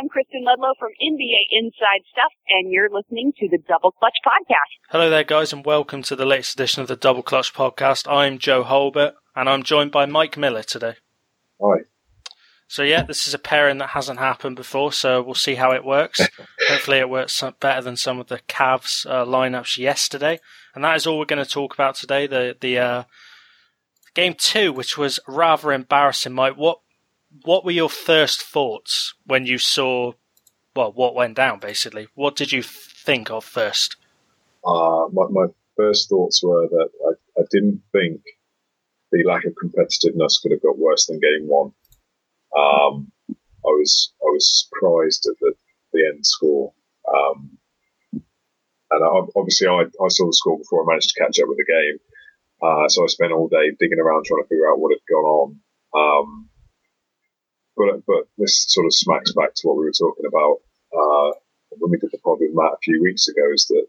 I'm Kristen Ledlow from NBA Inside Stuff, and you're listening to the Double Clutch Podcast. Hello there, guys, and welcome to the latest edition of the Double Clutch Podcast. I'm Joe Hulbert, and I'm joined by Mike Miller today. Hi. So, yeah, this is a pairing that hasn't happened before, so we'll see how it works. Hopefully, it works better than some of the Cavs uh, lineups yesterday. And that is all we're going to talk about today the, the uh, game two, which was rather embarrassing. Mike, what what were your first thoughts when you saw well what went down? Basically, what did you think of first? Uh, my, my first thoughts were that I, I didn't think the lack of competitiveness could have got worse than game one. Um, I was I was surprised at the, the end score. Um, and I, obviously, I, I saw the score before I managed to catch up with the game. Uh, so I spent all day digging around trying to figure out what had gone on. Um, but but this sort of smacks back to what we were talking about uh, when we did the pod with Matt a few weeks ago. Is that,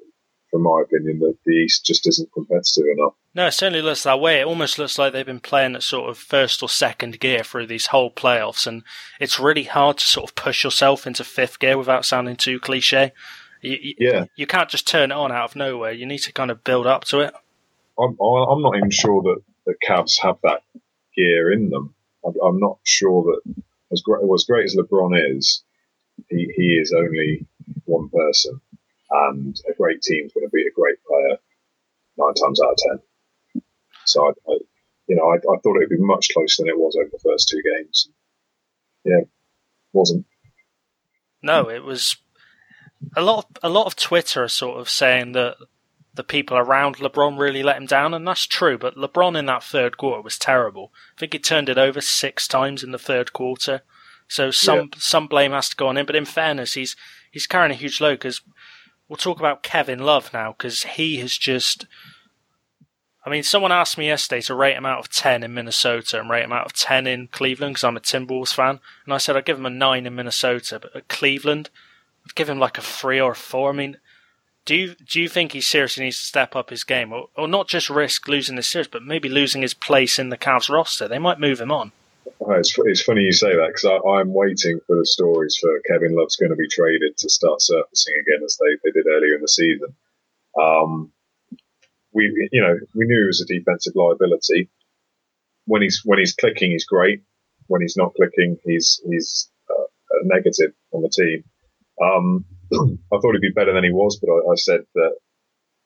from my opinion, that the East just isn't competitive enough. No, it certainly looks that way. It almost looks like they've been playing at sort of first or second gear through these whole playoffs, and it's really hard to sort of push yourself into fifth gear without sounding too cliche. You, yeah. you can't just turn it on out of nowhere. You need to kind of build up to it. I'm, I'm not even sure that the Cavs have that gear in them. I'm not sure that as great, as great as LeBron is, he, he is only one person, and a great team is going to beat a great player nine times out of ten. So, I, I you know, I, I, thought it would be much closer than it was over the first two games. Yeah, wasn't. No, it was a lot. Of, a lot of Twitter sort of saying that the people around LeBron really let him down, and that's true. But LeBron in that third quarter was terrible. I think he turned it over six times in the third quarter. So some yeah. some blame has to go on him. But in fairness, he's he's carrying a huge load because we'll talk about Kevin Love now because he has just. I mean, someone asked me yesterday to rate him out of 10 in Minnesota and rate him out of 10 in Cleveland because I'm a Timberwolves fan. And I said I'd give him a 9 in Minnesota, but at Cleveland, I'd give him like a 3 or a 4. I mean, do you do you think he seriously needs to step up his game, or, or not just risk losing the series, but maybe losing his place in the Cavs roster? They might move him on. it's, it's funny you say that because I'm waiting for the stories for Kevin Love's going to be traded to start surfacing again as they, they did earlier in the season. Um, we you know we knew he was a defensive liability. When he's when he's clicking, he's great. When he's not clicking, he's he's uh, a negative on the team. Um, I thought he'd be better than he was, but I, I said that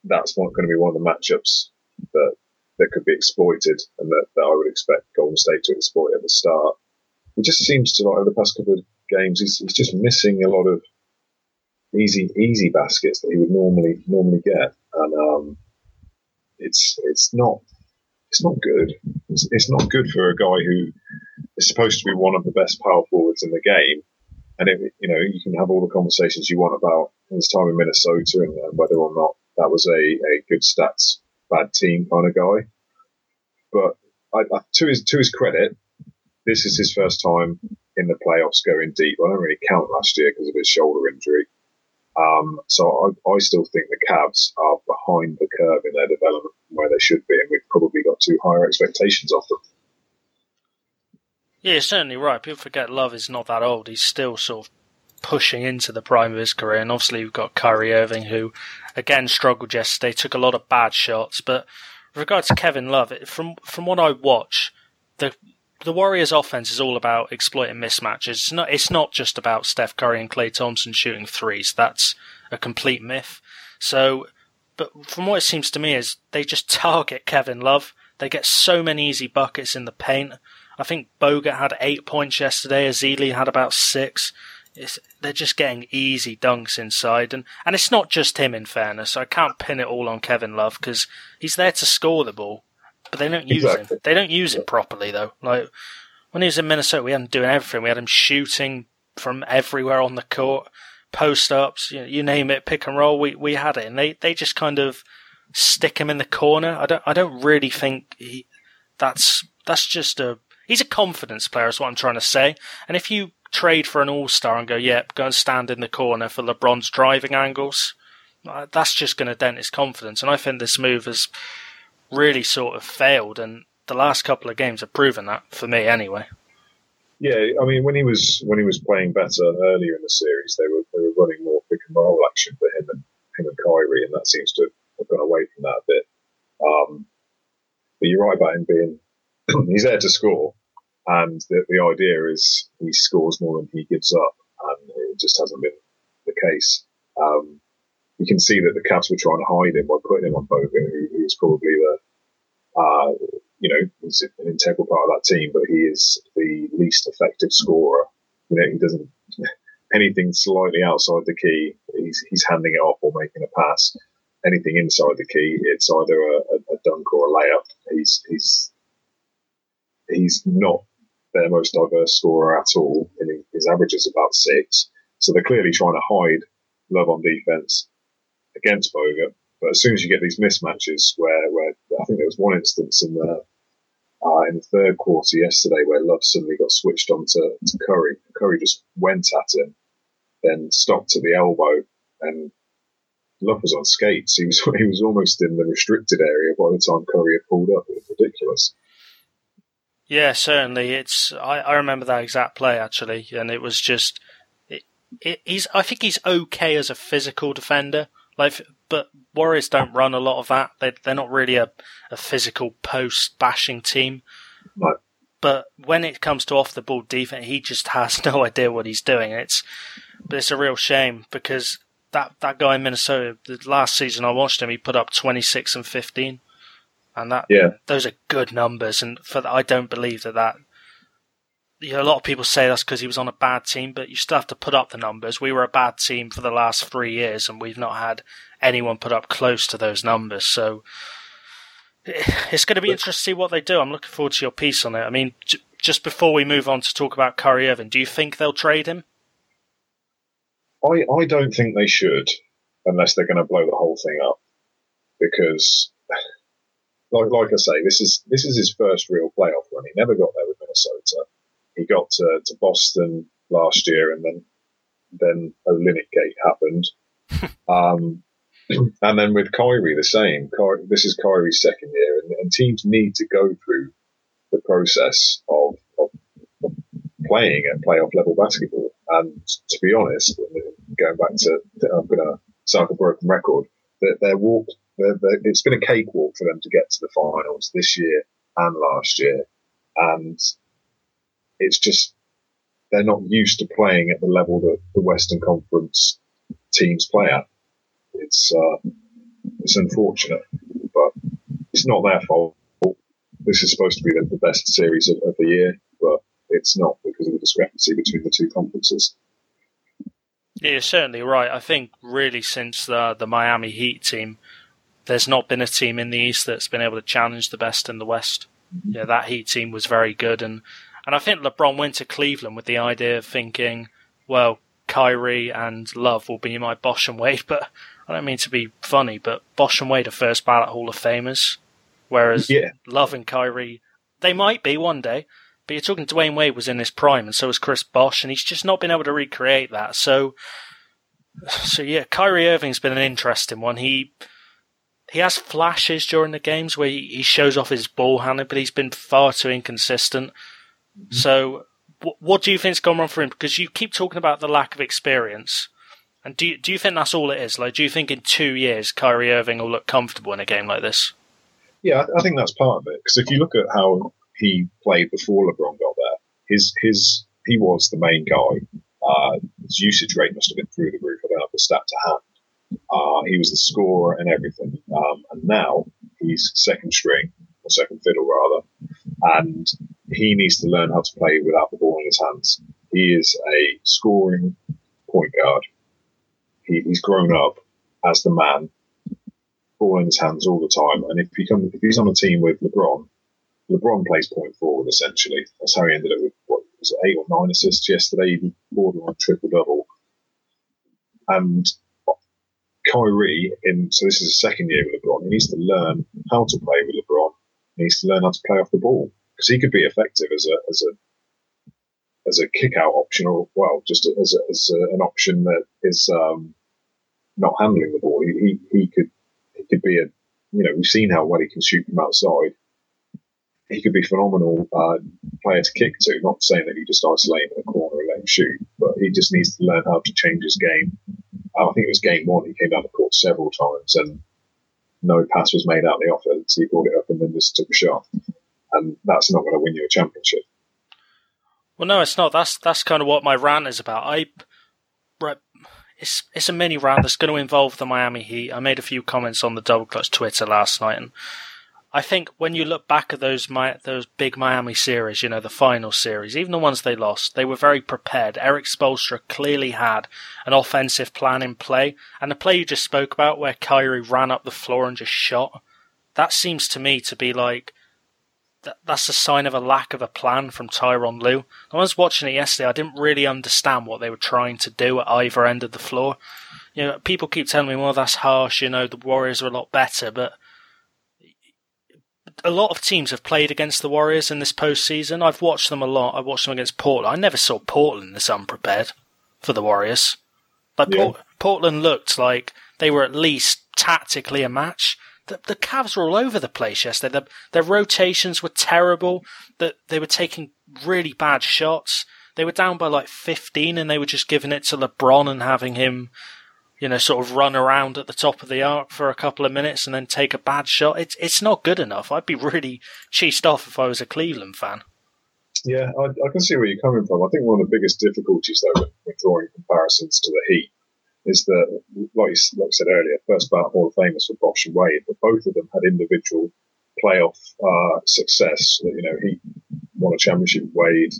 that's not going to be one of the matchups that that could be exploited and that, that I would expect Golden State to exploit at the start. It just seems to like over the past couple of games, he's, he's just missing a lot of easy easy baskets that he would normally normally get, and um, it's it's not it's not good. It's, it's not good for a guy who is supposed to be one of the best power forwards in the game and it, you know, you can have all the conversations you want about his time in Minnesota and, and whether or not that was a, a good stats, bad team kind of guy. But I, I, to his to his credit, this is his first time in the playoffs going deep. I don't really count last year because of his shoulder injury. Um, so I, I, still think the Cavs are behind the curve in their development where they should be, and we've probably got too higher expectations of them. Yeah, you're certainly right. People forget Love is not that old. He's still sort of pushing into the prime of his career. And obviously, we've got Kyrie Irving, who again struggled yesterday, took a lot of bad shots. But with regards to Kevin Love, from from what I watch, the the Warriors' offense is all about exploiting mismatches. It's not it's not just about Steph Curry and Klay Thompson shooting threes. That's a complete myth. So, but from what it seems to me is they just target Kevin Love. They get so many easy buckets in the paint. I think Bogut had eight points yesterday. Ezeli had about six. It's, they're just getting easy dunks inside, and and it's not just him. In fairness, I can't pin it all on Kevin Love because he's there to score the ball, but they don't use exactly. him. They don't use him properly though. Like when he was in Minnesota, we had him doing everything. We had him shooting from everywhere on the court, post ups, you, know, you name it, pick and roll. We we had it, and they they just kind of stick him in the corner. I don't I don't really think he, that's that's just a He's a confidence player, is what I'm trying to say. And if you trade for an all star and go, yep, go and stand in the corner for LeBron's driving angles, uh, that's just going to dent his confidence. And I think this move has really sort of failed. And the last couple of games have proven that, for me anyway. Yeah, I mean, when he was when he was playing better earlier in the series, they were they were running more pick and roll action for him and him and Kyrie, and that seems to have gone away from that a bit. Um, but you're right about him being he's there to score, and the, the idea is he scores more than he gives up, and it just hasn't been the case. Um, you can see that the Cavs were trying to hide him by putting him on Bogut, who, who's probably the uh, you know, he's an integral part of that team, but he is the least effective scorer. You know, he doesn't anything slightly outside the key, he's he's handing it off or making a pass. Anything inside the key, it's either a, a, a dunk or a layup. He's he's he's not their most diverse scorer at all. And his average is about six. So they're clearly trying to hide Love on defense against Bogut. But as soon as you get these mismatches, where, where I think there was one instance in the uh, in the third quarter yesterday where Love suddenly got switched on to, to Curry. Curry just went at him, then stopped at the elbow, and Love was on skates. He was he was almost in the restricted area by the time Curry had pulled up. It was ridiculous. Yeah, certainly. It's I, I remember that exact play actually, and it was just it, it, he's I think he's okay as a physical defender. Like, but Warriors don't run a lot of that. They they're not really a, a physical post bashing team. No. But when it comes to off the ball defense, he just has no idea what he's doing. It's but it's a real shame because that that guy in Minnesota, the last season I watched him, he put up twenty six and fifteen and that yeah. those are good numbers. And for that, I don't believe that that. You know, a lot of people say that's because he was on a bad team, but you still have to put up the numbers. We were a bad team for the last three years, and we've not had anyone put up close to those numbers. So eh, it's going to be interesting to see what they do. I'm looking forward to your piece on it. I mean, j- just before we move on to talk about Kyrie Irving, do you think they'll trade him? I, I don't think they should, unless they're going to blow the whole thing up, because like, like I say, this is this is his first real playoff run. He never got there with Minnesota. He got to, to Boston last year, and then then Olynyk Gate happened. um, and then with Kyrie, the same. Ky- this is Kyrie's second year, and, and, teams need to go through the process of, of, of playing at playoff level basketball. And to be honest, going back to, I'm going to sound a broken record, their walk they're, they're, it's been a cakewalk for them to get to the finals this year and last year. And it's just, they're not used to playing at the level that the Western Conference teams play at. It's, uh, it's unfortunate, but it's not their fault. This is supposed to be the, the best series of, of the year, but it's not because of the discrepancy between the two conferences. Yeah, you're certainly right. I think really since the the Miami Heat team there's not been a team in the East that's been able to challenge the best in the West. Mm-hmm. Yeah, that Heat team was very good, and and I think LeBron went to Cleveland with the idea of thinking, well, Kyrie and Love will be my Bosh and Wade, but I don't mean to be funny, but Bosh and Wade are first ballot Hall of Famers, whereas yeah. Love and Kyrie, they might be one day. But you're talking Dwyane Wade was in his prime, and so was Chris Bosh, and he's just not been able to recreate that. So, so yeah, Kyrie Irving's been an interesting one. He he has flashes during the games where he shows off his ball handling, but he's been far too inconsistent. Mm-hmm. So, what do you think's gone wrong for him? Because you keep talking about the lack of experience, and do you, do you think that's all it is? Like, do you think in two years Kyrie Irving will look comfortable in a game like this? Yeah, I think that's part of it. Because if you look at how he played before LeBron got there, his his he was the main guy. Uh, his usage rate must have been through the roof. I don't have the stat to hand, uh, he was the scorer and everything. Um, and now he's second string, or second fiddle rather, and he needs to learn how to play without the ball in his hands. He is a scoring point guard. He, he's grown up as the man, ball in his hands all the time. And if he come, if he's on a team with LeBron, LeBron plays point forward essentially. That's how he ended up with what was it, eight or nine assists yesterday, even borderline triple double. And Kyrie in so this is his second year with LeBron. He needs to learn how to play with LeBron. He needs to learn how to play off the ball because he could be effective as a as a as a kick out option or well just as a, as a, an option that is um, not handling the ball. He, he, he could he could be a you know we've seen how well he can shoot from outside. He could be phenomenal uh, player to kick to. Not saying that you just isolate him in a corner and let him shoot, but he just needs to learn how to change his game. Uh, I think it was game one. He came down the court several times and no pass was made out of the offense. He brought it up and then just took a shot, and that's not going to win you a championship. Well, no, it's not. That's that's kind of what my rant is about. I, right, it's it's a mini rant that's going to involve the Miami Heat. I made a few comments on the Double Clutch Twitter last night, and I think when you look back at those those big Miami series, you know the final series, even the ones they lost, they were very prepared. Erik Spoelstra clearly had an offensive plan in play, and the play you just spoke about, where Kyrie ran up the floor and just shot, that seems to me to be like that, that's a sign of a lack of a plan from Tyronn Lue. I was watching it yesterday. I didn't really understand what they were trying to do at either end of the floor. You know, people keep telling me, "Well, that's harsh." You know, the Warriors are a lot better, but a lot of teams have played against the Warriors in this postseason. I've watched them a lot. I watched them against Portland. I never saw Portland this unprepared for the Warriors. Like yeah. Port- Portland looked like they were at least tactically a match the, the Cavs were all over the place yesterday. The, their rotations were terrible. That they were taking really bad shots. They were down by like 15 and they were just giving it to LeBron and having him, you know, sort of run around at the top of the arc for a couple of minutes and then take a bad shot. It's, it's not good enough. I'd be really cheesed off if I was a Cleveland fan. Yeah, I, I can see where you're coming from. I think one of the biggest difficulties, though, when drawing comparisons to the Heat is that, like, like I said earlier, first ballot Hall of Famers for Bosh and Wade, but both of them had individual playoff uh, success. You know, he won a championship. Wade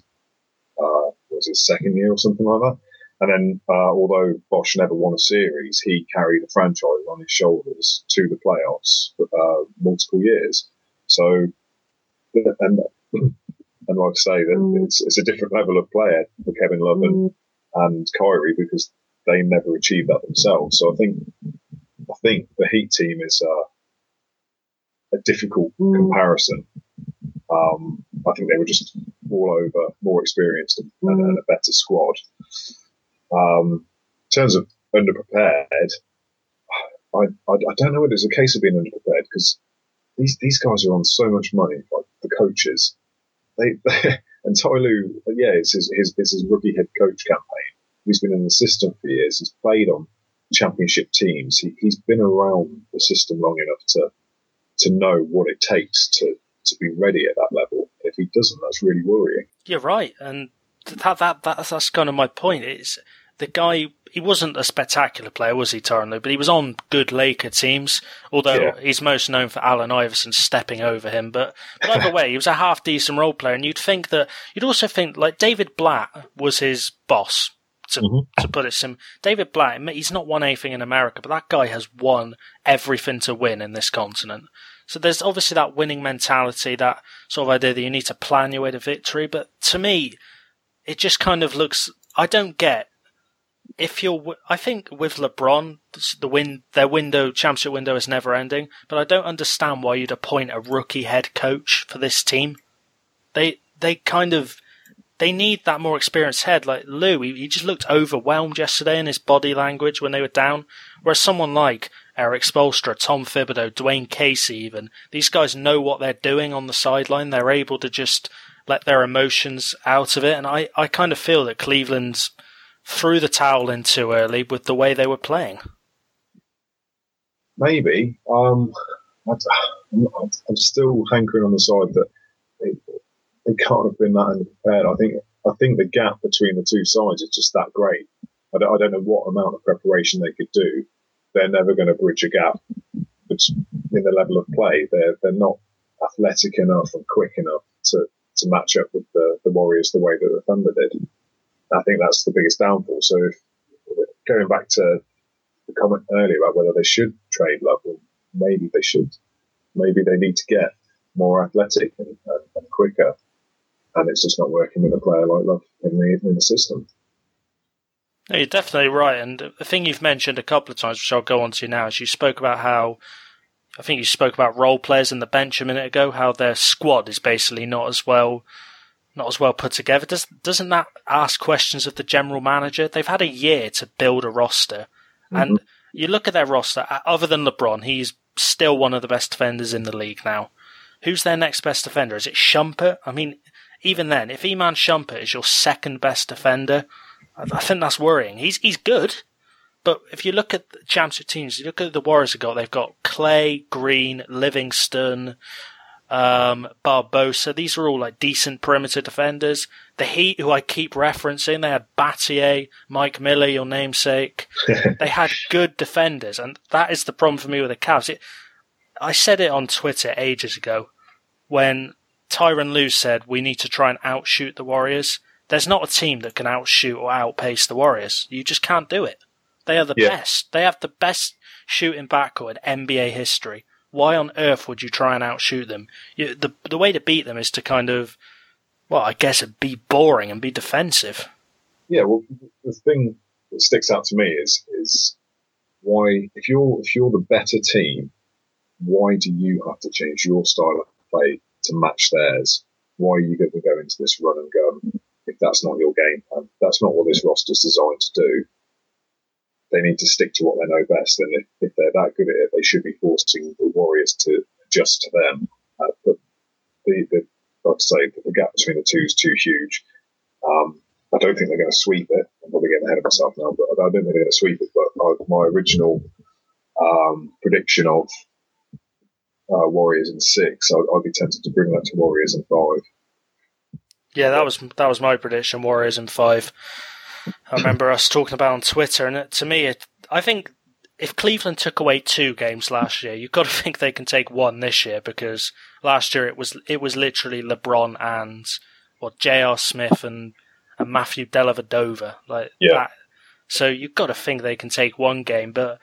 uh, was his second year or something like that. And then, uh, although Bosh never won a series, he carried a franchise on his shoulders to the playoffs for uh, multiple years. So, and and like I say, mm. it's, it's a different level of player for Kevin Love and, mm. and Kyrie because they never achieved that themselves. So I think I think the Heat team is uh, a difficult mm. comparison. Um, I think they were just all over more experienced and, mm. and a better squad. Um, in terms of underprepared, I, I, I, don't know whether it's a case of being underprepared because these these guys are on so much money, like the coaches. They, they and Ty yeah, it's his, his, it's his rookie head coach campaign He's been in the system for years. He's played on championship teams. He, has been around the system long enough to to know what it takes to to be ready at that level. If he doesn't, that's really worrying. You're right, and that that that's, that's kind of my point. Is the guy he wasn't a spectacular player, was he, Tyronn But he was on good Laker teams, although yeah. he's most known for Allen Iverson stepping over him. But, but either way, he was a half decent role player, and you'd think that you'd also think like David Blatt was his boss to, mm-hmm. to put it sim. David Blatt, he's not won anything in America, but that guy has won everything to win in this continent. So there's obviously that winning mentality, that sort of idea that you need to plan your way to victory. But to me, it just kind of looks. I don't get if you're. I think with LeBron, the win their window championship window is never ending. But I don't understand why you'd appoint a rookie head coach for this team. They they kind of they need that more experienced head. Like Lue, he, he, just looked overwhelmed yesterday in his body language when they were down. Whereas someone like Erik Spoelstra, Tom Thibodeau, Dwane Casey, even these guys know what they're doing on the sideline. They're able to just let their emotions out of it. And I, I kind of feel that Cleveland's threw the towel in too early with the way they were playing. Maybe. Um, I'm still hankering on the side that they can't have been that unprepared. I think I think the gap between the two sides is just that great. I don't, I don't know what amount of preparation they could do. They're never going to bridge a gap in the level of play. They're they're not athletic enough and quick enough to, to match up with the, the Warriors the way that the Thunder did. I think that's the biggest downfall. So if, going back to the comment earlier about whether they should trade Love, maybe they should. Maybe they need to get more athletic and, and, and quicker and it's just not working with a player like Love in the in the system. You're definitely right, and the thing you've mentioned a couple of times, which I'll go on to now, is you spoke about how I think you spoke about role players in the bench a minute ago, how their squad is basically not as well not as well put together. Does doesn't that ask questions of the general manager? They've had a year to build a roster, mm-hmm. and you look at their roster. Other than LeBron, he's still one of the best defenders in the league now. who's their next best defender? Is it Shumpert? I mean, even then, if Iman Shumpert is your second best defender, I think that's worrying. He's he's good, but if you look at the championship teams, you look at the Warriors have got, they've got Klay, Green, Livingston, um, Barbosa. These are all like decent perimeter defenders. The Heat, who I keep referencing, they had Battier, Mike Miller, your namesake. they had good defenders, and that is the problem for me with the Cavs. It, I said it on Twitter ages ago when Tyronn Lue said we need to try and outshoot the Warriors. There's not a team that can outshoot or outpace the Warriors. You just can't do it. They are the yeah. best. They have the best shooting backcourt in NBA history. Why on earth would you try and outshoot them? You, the the way to beat them is to kind of, well, I guess be boring and be defensive. Yeah, well, the thing that sticks out to me is is why if you're if you're the better team, why do you have to change your style of play to match theirs? Why are you going to go into this run and gun if that's not your game plan. That's not what this roster's designed to do. They need to stick to what they know best, and if, if they're that good at it, they should be forcing the Warriors to adjust to them. Uh, but the, the, like I say, the gap between the two is too huge. Um, I don't think they're going to sweep it. I'm probably getting ahead of myself now, but I don't think they're going to sweep it. But I, my original um, prediction of uh, Warriors in six, I'd, I'd, be tempted to bring that to Warriors in five. Yeah, that was that was my prediction. Warriors in five. I remember us talking about on Twitter, and it, to me, it, I think if Cleveland took away two games last year, you've got to think they can take one this year because last year it was it was literally LeBron and what J.R. Smith and, and Matthew Dellavedova like yeah. that. So you've got to think they can take one game, but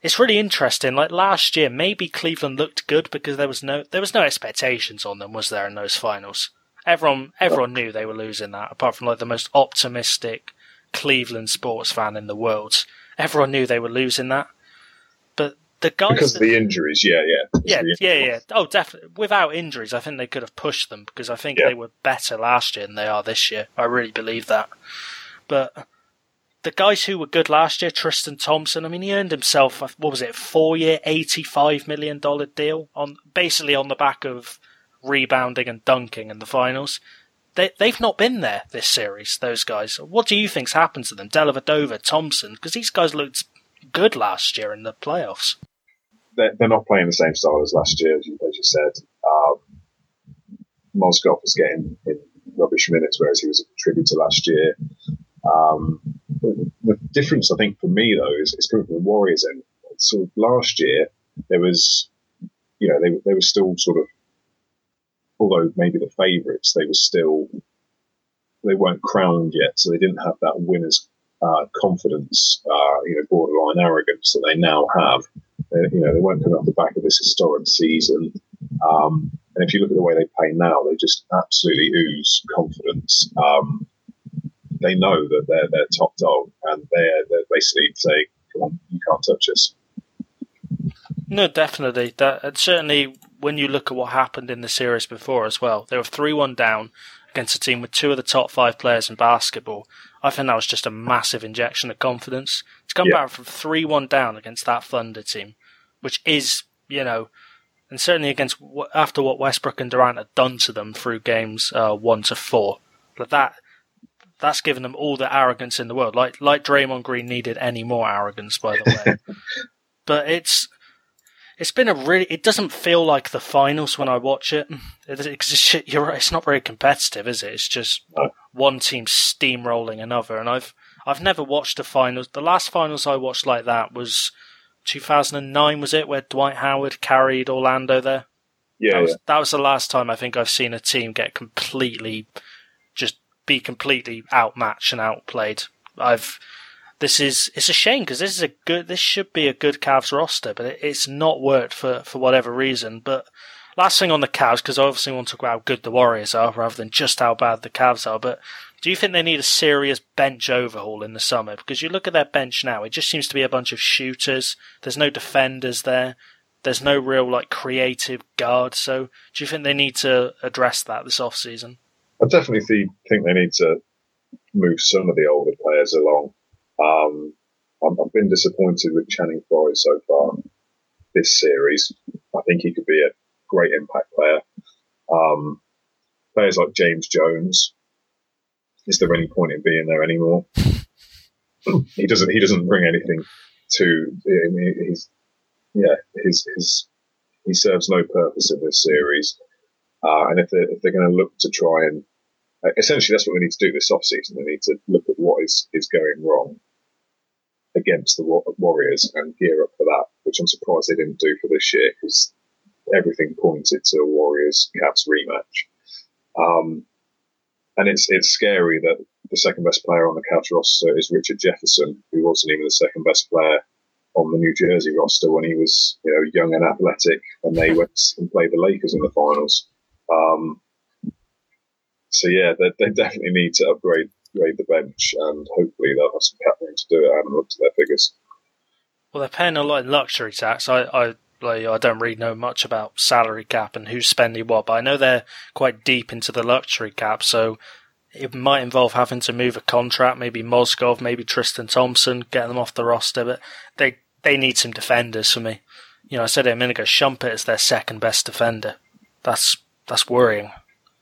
it's really interesting. Like last year, maybe Cleveland looked good because there was no there was no expectations on them, was there, in those finals? Everyone, everyone knew they were losing that, apart from like the most optimistic Cleveland sports fan in the world. Everyone knew they were losing that. But the guys because that, of the injuries, yeah, yeah, yeah, yeah, yeah. Oh, definitely. Without injuries, I think they could have pushed them because I think yeah. they were better last year than they are this year. I really believe that. But the guys who were good last year, Tristan Thompson, I mean, he earned himself what was it, four year, eighty five million dollar deal on basically on the back of rebounding and dunking in the finals. They, they've not been there this series, those guys. What do you think's happened to them? Dellavedova, Thompson, because these guys looked good last year in the playoffs. They're, they're not playing the same style as last year, as you, as you said. Um, was getting in rubbish minutes, whereas he was a contributor last year. Um, the, the, difference, I think, for me though, is, is coming from the Warriors. And sort of last year, there was, you know, they, they were still sort of although maybe the favourites, they were still they weren't crowned yet, so they didn't have that winner's uh, confidence, uh, you know, borderline arrogance that they now have. They, you know, they weren't coming off the back of this historic season. Um, and if you look at the way they play now, they just absolutely ooze confidence. Um, they know that they're they're top dog, and they're they're basically saying, "Come on, you can't touch us." No, definitely. That certainly when you look at what happened in the series before as well, they were 3 1 down against a team with two of the top five players in basketball. I think that was just a massive injection of confidence. To come yeah. back from 3 1 down against that Thunder team, which is, you know, and certainly against after what Westbrook and Durant had done to them through games uh, 1 to 4. But that. That's given them all the arrogance in the world. Like like Draymond Green needed any more arrogance, by the way. but it's it's been a really. It doesn't feel like the finals when I watch it. Mm. It's, you're right. It's not very competitive, is it? It's just one team steamrolling another. And I've I've never watched a finals. The last finals I watched like that was 2009. Was it where Dwight Howard carried Orlando there? Yeah that was, yeah. that was the last time I think I've seen a team get completely, just be completely outmatched and outplayed. I've this is it's a shame because this is a good this should be a good Cavs roster, but it, it's not worked for for whatever reason. But last thing on the Cavs because obviously want to talk about how good the Warriors are rather than just how bad the Cavs are. But do you think they need a serious bench overhaul in the summer? Because you look at their bench now, it just seems to be a bunch of shooters. There's no defenders there. There's no real like creative guard. So do you think they need to address that this off season? I definitely think they need to move some of the older players along. Um, I've been disappointed with Channing Frye so far this series. I think he could be a great impact player. Um, players like James Jones. Is there any point in being there anymore? he doesn't. He doesn't bring anything to. I mean, he's yeah. His his he serves no purpose in this series. Uh, and if they're if they're going to look to try and essentially that's what we need to do this off season. We need to look at what is is going wrong against the Warriors and gear up for that, which I'm surprised they didn't do for this year because everything pointed to a Warriors Cavs rematch. Um, and it's it's scary that the second best player on the Cavs roster is Richard Jefferson, who wasn't even the second best player on the New Jersey roster when he was you know young and athletic, and they went and played the Lakers in the finals. Um, so yeah, they, they definitely need to upgrade upgrade the bench, and hopefully they'll have some cap to do it. I haven't looked at their figures. Well, they're paying a lot in luxury tax. I, I like I don't really know much about salary cap and who's spending what, but I know they're quite deep into the luxury cap, so it might involve having to move a contract, maybe Mozgov, maybe Tristan Thompson, get them off the roster, but they they need some defenders for me. You know, I said it a minute ago, Shumpert is their second best defender. That's that's worrying.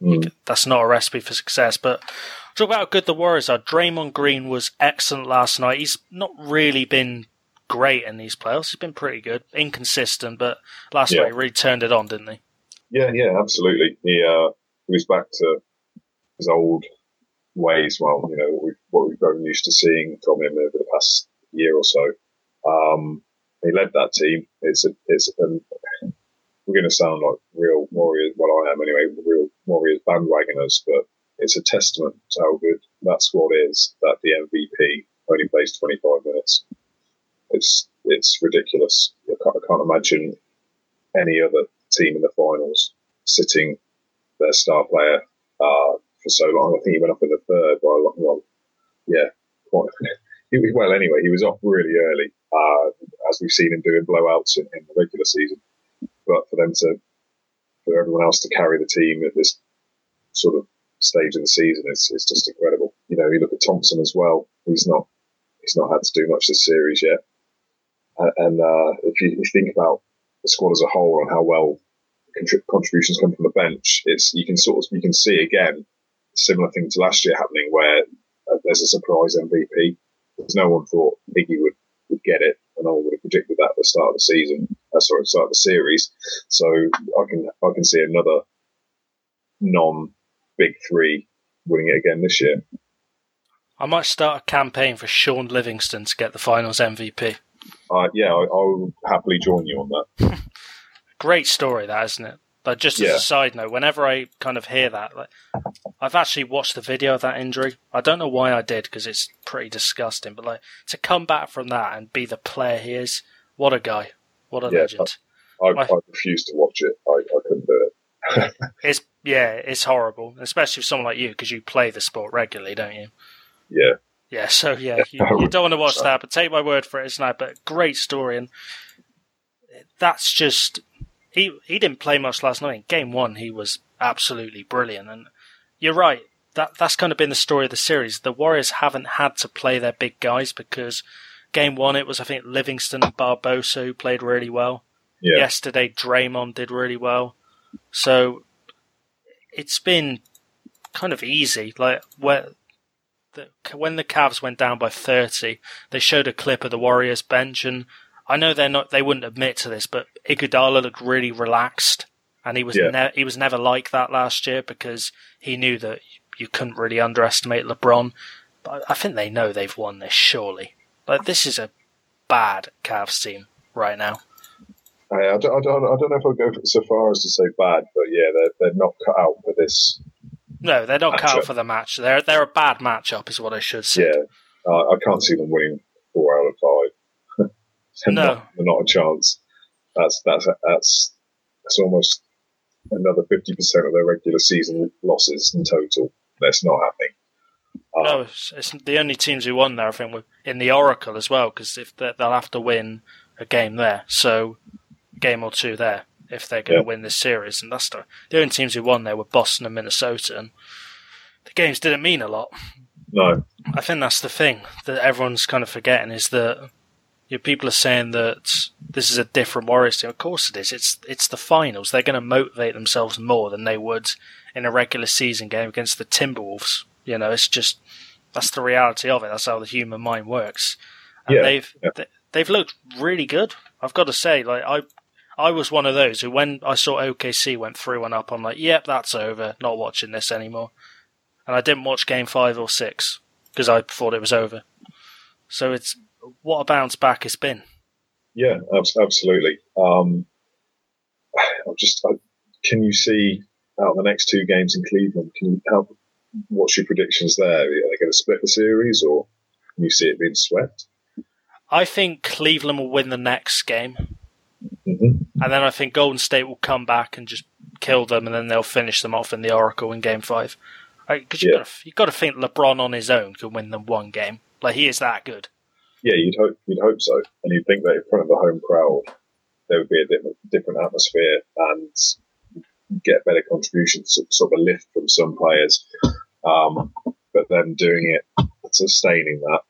Mm. That's not a recipe for success. But talk about how good the Warriors are. Draymond Green was excellent last night. He's not really been great in these playoffs. He's been pretty good, inconsistent, but last yeah. night he really turned it on, didn't he? Yeah, yeah, absolutely. He uh, he was back to his old ways. Well, you know what we've, what we've grown used to seeing from him over the past year or so. Um, he led that team. It's a, it's an, we're going to sound like real Warriors. Well, I am anyway. Real Warriors bandwagoners, but it's a testament to how good that squad is. That the MVP only plays 25 minutes. It's it's ridiculous. I can't, I can't imagine any other team in the finals sitting their star player uh, for so long. I think he went up in the third by a lot. Well, yeah, quite. well, anyway, he was off really early, uh, as we've seen him doing blowouts in, in the regular season. But for them to, for everyone else to carry the team at this sort of stage of the season is, is just incredible. You know, you look at Thompson as well. He's not, he's not had to do much this series yet. And uh, if, you, if, you, think about the squad as a whole and how well contributions come from the bench, it's you can sort of you can see again similar thing to last year happening where uh, there's a surprise MVP. No one thought Iggy would, would get it, and no one would have predicted that at the start of the season. Uh, sorry, start of the series. So I can I can see another non big three winning it again this year. I might start a campaign for Shaun Livingston to get the finals MVP. Uh, yeah, I, I will happily join you on that. Great story, that isn't it? But just as yeah. a side note, whenever I kind of hear that, like, I've actually watched the video of that injury. I don't know why I did because it's pretty disgusting. But like to come back from that and be the player he is, what a guy, what a yeah, legend. I, I, I refuse to watch it. I, I. it's yeah, it's horrible, especially for someone like you because you play the sport regularly, don't you? Yeah. Yeah, so yeah, you, you don't want to watch that, but take my word for it, it's not. But great story, and that's just he he didn't play much last night. In game one, he was absolutely brilliant. And you're right. That that's kind of been the story of the series. The Warriors haven't had to play their big guys because game one it was I think Livingston and Barbosa who played really well. Yeah. Yesterday Draymond did really well. So it's been kind of easy. Like where the, when the Cavs went down by 30, they showed a clip of the Warriors bench and I know they're not. They wouldn't admit to this, but Iguodala looked really relaxed, and he was yeah. ne- he was never like that last year because he knew that you couldn't really underestimate LeBron. But I think they know they've won this. Surely, like this is a bad Cavs team right now. I, I, don't, I, don't, I don't know if I'll go so far as to say bad, but yeah, they're, they're not cut out for this. No, they're not cut out for the match. They're they're a bad matchup, is what I should say. Yeah, uh, I can't see them winning four out of five no. not, not a chance. That's that's that's that's almost another fifty percent of their regular season losses in total. That's not happening. Um, no, it's, it's, the only teams who won there, I think, were in the Oracle as well, because if they'll have to win a game there, so game or two there if they're going yeah. to win this series, and that's the, the only teams who won there were Boston and Minnesota, and the games didn't mean a lot. No, I think that's the thing that everyone's kind of forgetting is that You know, people are saying that this is a different Warriors team. Of course it is. It's it's the finals. They're going to motivate themselves more than they would in a regular season game against the Timberwolves. You know, it's just that's the reality of it. That's how the human mind works. And Yeah, they've yeah. they, they've looked really good. I've got to say, like I I was one of those who, when I saw OKC went through and up, I'm like, yep, that's over. Not watching this anymore. And I didn't watch Game Five or Six because I thought it was over. So it's what a bounce back it's been. Yeah, absolutely. Um, I'm just, I, can you see out of the next two games in Cleveland? Can you help? What's your predictions there? Are they going to split the series, or can you see it being swept? I think Cleveland will win the next game, hmm and then I think Golden State will come back and just kill them, and then they'll finish them off in the Oracle in Game Five. Because you Yeah. got to think LeBron on his own can win them one game. Like he is that good. Yeah, you'd hope, you'd hope so, and you'd think that in front of the home crowd, there would be a different, different atmosphere and get better contributions, sort of a lift from some players. Um, but then doing it, sustaining that,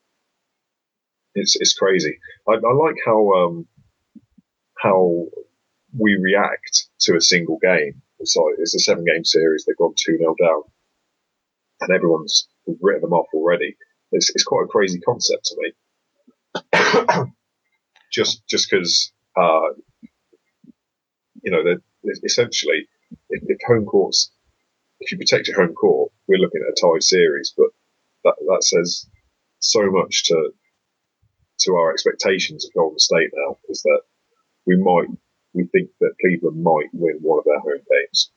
it's it's crazy. I, I like how um, how we react to a single game. It's it's a seven game series. They've gone two 0 down, and everyone's written them off already. It's, it's quite a crazy concept to me. just just because uh, you know that essentially, if, if home courts, if you protect your home court, we're looking at a tied series. But that that says so much to to our expectations of Golden State now is that we might we think that Cleveland might win one of their home games.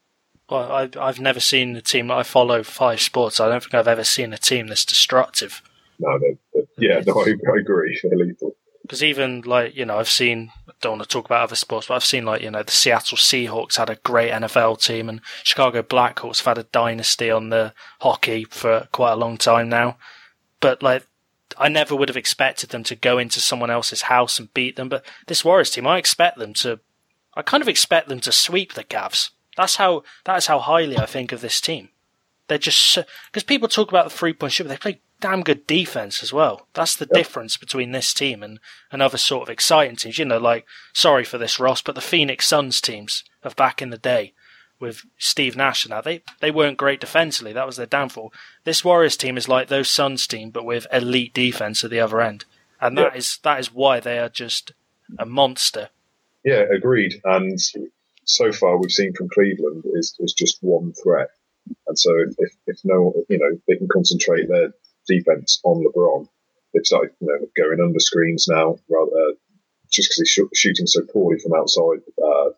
Well, I, I've never seen a team. I follow five sports. I don't think I've ever seen a team that's destructive. No, they're, they're- yeah, no, I, I agree. They're lethal. Because even like you know, I've seen. I don't want to talk about other sports, but I've seen like you know, the Seattle Seahawks had a great NFL team, and Chicago Blackhawks have had a dynasty on the hockey for quite a long time now. But like, I never would have expected them to go into someone else's house and beat them. But this Warriors team, I expect them to. I kind of expect them to sweep the Cavs. That's how. That is how highly I think of this team. They're just because people talk about the three point shooter. They play damn good defense as well. That's the difference between this team and, and other sort of exciting teams. You know, like sorry for this, Ross, but the Phoenix Suns teams of back in the day with Steve Nash and that they they weren't great defensively. That was their downfall. This Warriors team is like those Suns team, but with elite defense at the other end, and that is Yeah. that is why they are just a monster. Yeah, agreed. And so far, we've seen from Cleveland is is just one threat. And so if, if, if no, you know, they can concentrate their defense on LeBron. They've started, you know, going under screens now, rather just because he's sh- shooting so poorly from outside uh,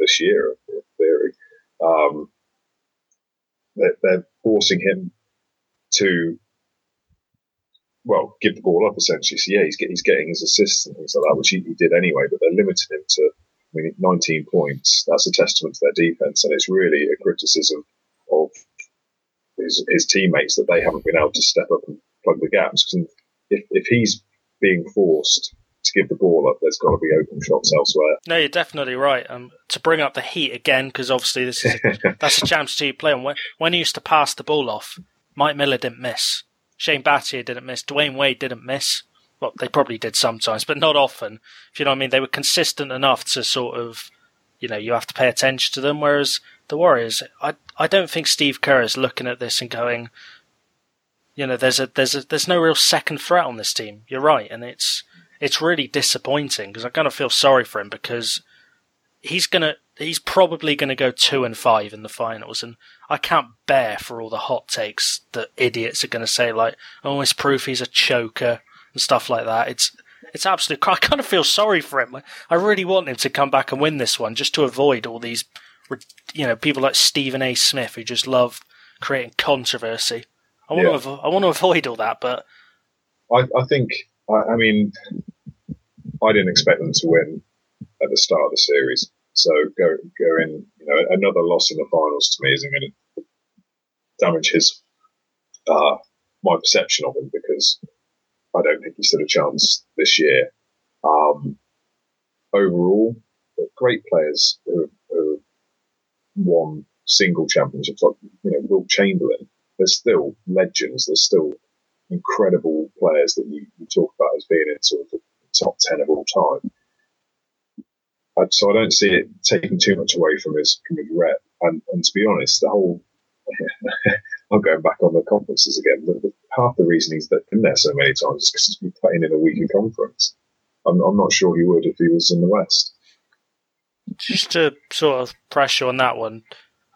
this year, in theory. Um, they're, they're forcing him to, well, give the ball up essentially. So yeah, he's, get, he's getting his assists and things like that, which he, he did anyway. But they're limiting him to, I mean, 19 points. That's a testament to their defense, and it's really a criticism of his, his teammates that they haven't been able to step up and plug the gaps. 'Cause if, if he's being forced to give the ball up, there's got to be open shots elsewhere. No, you're definitely right. Um, to bring up the heat again, because obviously this is a, that's a championship play. And when, when he used to pass the ball off, Mike Miller didn't miss. Shane Battier didn't miss. Dwyane Wade didn't miss. Well, they probably did sometimes, but not often. If you know what I mean, they were consistent enough to sort of, you know, you have to pay attention to them. Whereas the Warriors, I I don't think Steve Kerr is looking at this and going, you know, there's a there's a there's no real second threat on this team. You're right, and it's it's really disappointing because I kind of feel sorry for him because he's gonna he's probably gonna go two and five in the finals, and I can't bear for all the hot takes that idiots are gonna say like, "Oh, it's proof he's a choker" and stuff like that. It's it's absolutely. I kind of feel sorry for him. I really want him to come back and win this one just to avoid all these, you know, people like Stephen A. Smith who just love creating controversy. I want Yeah. to I want to avoid all that, but I, I think, I, I mean, I didn't expect them to win at the start of the series. So go go in, you know, another loss in the finals to me isn't going to damage his uh, my perception of him because I don't think he stood a chance this year. Um, overall, great players who, who won single championships, like you know Wilt Chamberlain. They're still legends. They're still incredible players that you, you talk about as being in sort of the top ten of all time. So I don't see it taking too much away from his from his rep. And, and to be honest, the whole I'm going back on the conferences again. Half the reason he's been there so many times is because he's been playing in a weaker conference. I'm, I'm not sure he would if he was in the West. Just to sort of pressure on that one,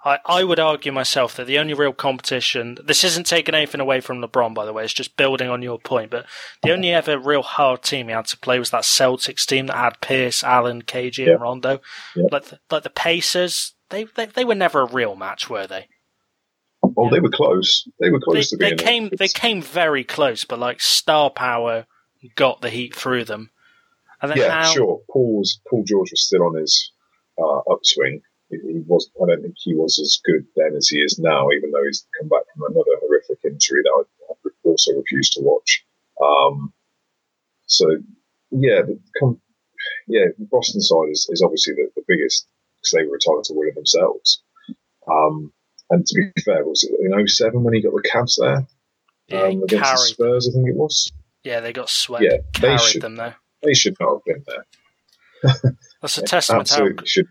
I, I would argue myself that the only real competition, this isn't taking anything away from LeBron, by the way, it's just building on your point, but the only ever real hard team he had to play was that Celtics team that had Pierce, Allen, KG, yeah. and Rondo. Yeah. Like, the, like the Pacers, they, they, they were never a real match, were they? Well, yeah. they were close. They were close they, to being. They came. They came very close, but like star power got the heat through them. And then yeah, now, sure. Paul was Paul George was still on his uh, upswing. He was. I don't think he was as good then as he is now, even though he's come back from another horrific injury that I, also refused to watch. Um, so yeah, the, yeah, the Boston side is, is obviously the, the biggest because they were entitled to win it themselves. Um, and to be fair, was it in 07 when he got the Cavs there? Yeah, um, against the Spurs, I think it was. Yeah, they got swept. Yeah, they should, them though. They should not have been there. That's a testament how should.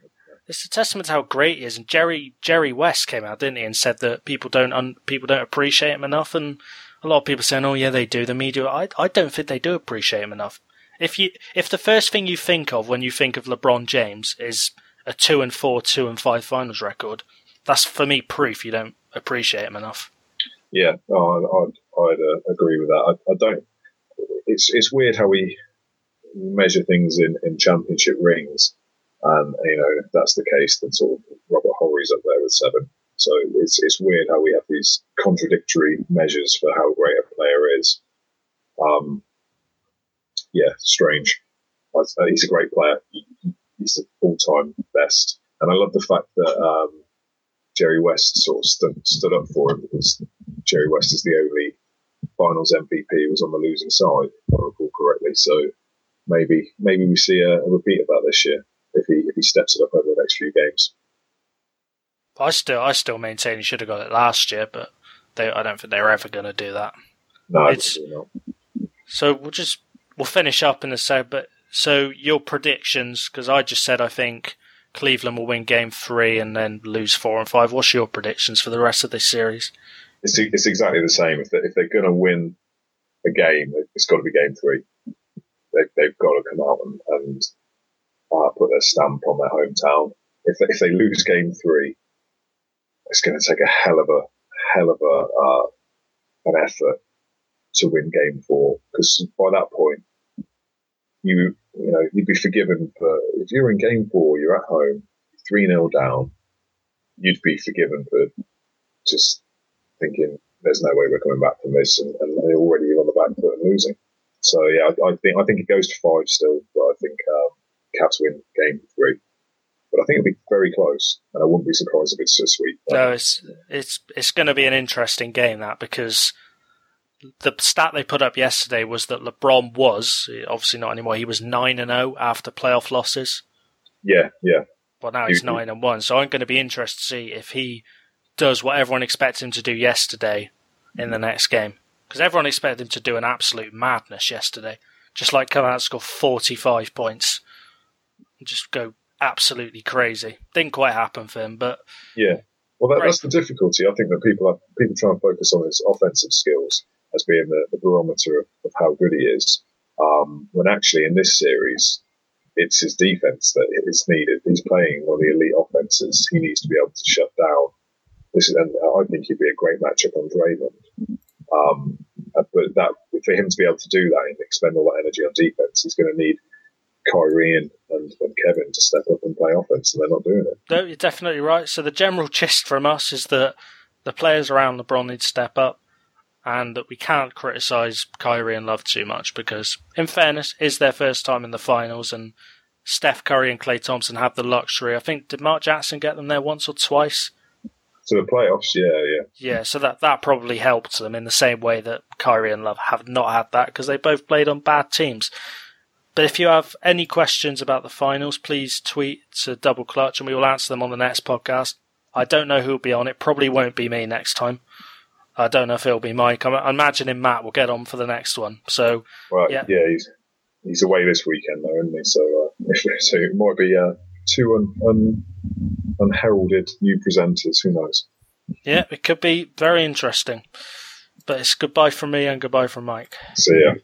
It's a testament to how great he is. And Jerry Jerry West came out, didn't he, and said that people don't un, people don't appreciate him enough. And a lot of people saying, "Oh yeah, they do." The media, I I don't think they do appreciate him enough. If you if the first thing you think of when you think of LeBron James is a two and four, two and five finals record, that's for me proof you don't appreciate him enough. Yeah, oh, I'd, I'd uh, agree with that. I, I, don't. It's it's weird how we measure things in, in championship rings, and you know if that's the case, then sort of Robert Horry's up there with seven. So it's it's weird how we have these contradictory measures for how great a player is. Um, yeah, strange. He's a great player. He's the all-time best, and I love the fact that um, Jerry West sort of stood, stood up for him because Jerry West is the only finals MVP who was on the losing side, if I recall correctly. So maybe maybe we see a, a repeat that this year if he if he steps it up over the next few games. I still I still maintain he should have got it last year, but they, I don't think they're ever going to do that. No, it's, not. So we'll just we'll finish up in a sec. But so your predictions, because I just said I think Cleveland will win game three and then lose four and five. What's your predictions for the rest of this series? It's, it's exactly the same. If they're, if they're going to win a game, it's got to be game three. They've, they've got to come out and, and uh, put their stamp on their hometown. If they, if they lose game three, it's going to take a hell of a hell of a uh, an effort to win game four because by that point you you know, you'd be forgiven for if you're in game four, you're at home, three 0 down, you'd be forgiven for just thinking there's no way we're coming back from this, and, and they're already on the back foot and losing. So yeah, I, I, think I think it goes to five still, but I think um, Cavs win game three. But I think it'll be very close, and I wouldn't be surprised if it's a sweep. No, it's it's it's going to be an interesting game that because the stat they put up yesterday was that LeBron was obviously not anymore. He was nine and zero oh after playoff losses. Yeah, yeah. But now he's nine and one. So I'm going to be interested to see if he does what everyone expected him to do yesterday in the next game. Because everyone expected him to do an absolute madness yesterday, just like come out and score 45 points, just go absolutely crazy. Didn't quite happen for him, but yeah. Well, that, that's the difficulty. I think that people are, people try and focus on his offensive skills as being the, the barometer of, of, how good he is. Um, when actually in this series, it's his defense that is needed. He's playing one of the elite offenses. He needs to be able to shut down. This is, and I think he'd be a great matchup on Draymond. Um, but that for him to be able to do that and expend all that energy on defense, he's going to need Kyrie and, and, and, Kevin to step up and play offense, and they're not doing it. No, you're definitely right. So the general gist from us is that the players around LeBron need to step up and that we can't criticise Kyrie and Love too much because, in fairness, is their first time in the finals, and Steph Curry and Klay Thompson have the luxury. I think did Mark Jackson get them there once or twice? To the playoffs, yeah, yeah, yeah. So that that probably helped them in the same way that Kyrie and Love have not had that because they both played on bad teams. But if you have any questions about the finals, please tweet to Double Clutch and we will answer them on the next podcast. I don't know who will be on it. Probably won't be me next time. I don't know if it'll be Mike. I'm, imagining Matt will get on for the next one. So right, yeah, yeah, he's he's away this weekend though, isn't he? So, uh, so it might be uh, two un, un, unheralded new presenters. Who knows? Yeah, it could be very interesting. But it's goodbye from me and goodbye from Mike. See ya.